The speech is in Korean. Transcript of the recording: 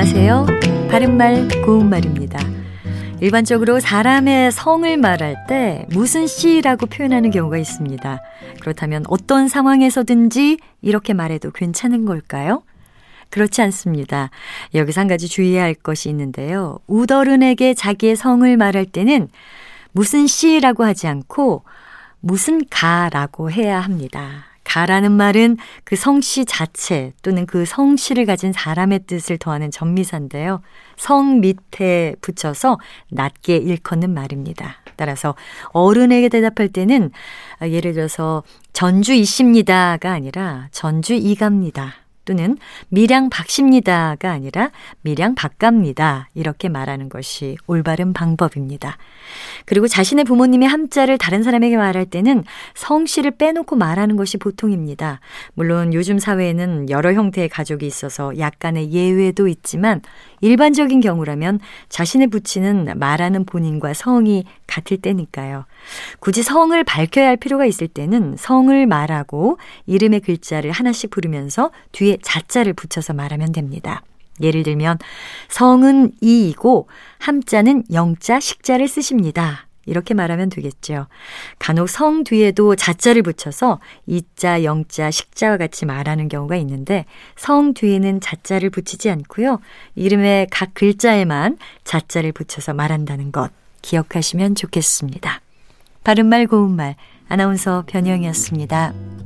안녕하세요. 바른말 고운말입니다. 일반적으로 사람의 성을 말할 때 무슨 씨라고 표현하는 경우가 있습니다. 그렇다면 어떤 상황에서든지 이렇게 말해도 괜찮은 걸까요? 그렇지 않습니다. 여기서 한 가지 주의해야 할 것이 있는데요. 우더른에게 자기의 성을 말할 때는 무슨 씨라고 하지 않고 무슨 가라고 해야 합니다. 가라는 말은 그 성씨 자체 또는 그 성씨를 가진 사람의 뜻을 더하는 전미사인데요. 성 밑에 붙여서 낮게 일컫는 말입니다. 따라서 어른에게 대답할 때는 예를 들어서 전주 이십니다가 아니라 전주 이갑니다. 또는 밀양 박십니다가 아니라 밀양 박갑니다. 이렇게 말하는 것이 올바른 방법입니다. 그리고 자신의 부모님의 함자를 다른 사람에게 말할 때는 성씨를 빼놓고 말하는 것이 보통입니다. 물론 요즘 사회에는 여러 형태의 가족이 있어서 약간의 예외도 있지만 일반적인 경우라면 자신의 붙이는 말하는 본인과 성이 같을 때니까요. 굳이 성을 밝혀야 할 필요가 있을 때는 성을 말하고 이름의 글자를 하나씩 부르면서 뒤에 자자를 붙여서 말하면 됩니다. 예를 들면 성은 이이고 함자는 영자 식자를 쓰십니다. 이렇게 말하면 되겠죠. 간혹 성 뒤에도 자자를 붙여서 이자, 영자, 식자와 같이 말하는 경우가 있는데 성 뒤에는 자자를 붙이지 않고요. 이름의 각 글자에만 자자를 붙여서 말한다는 것 기억하시면 좋겠습니다. 바른말 고운말 아나운서 변형이었습니다.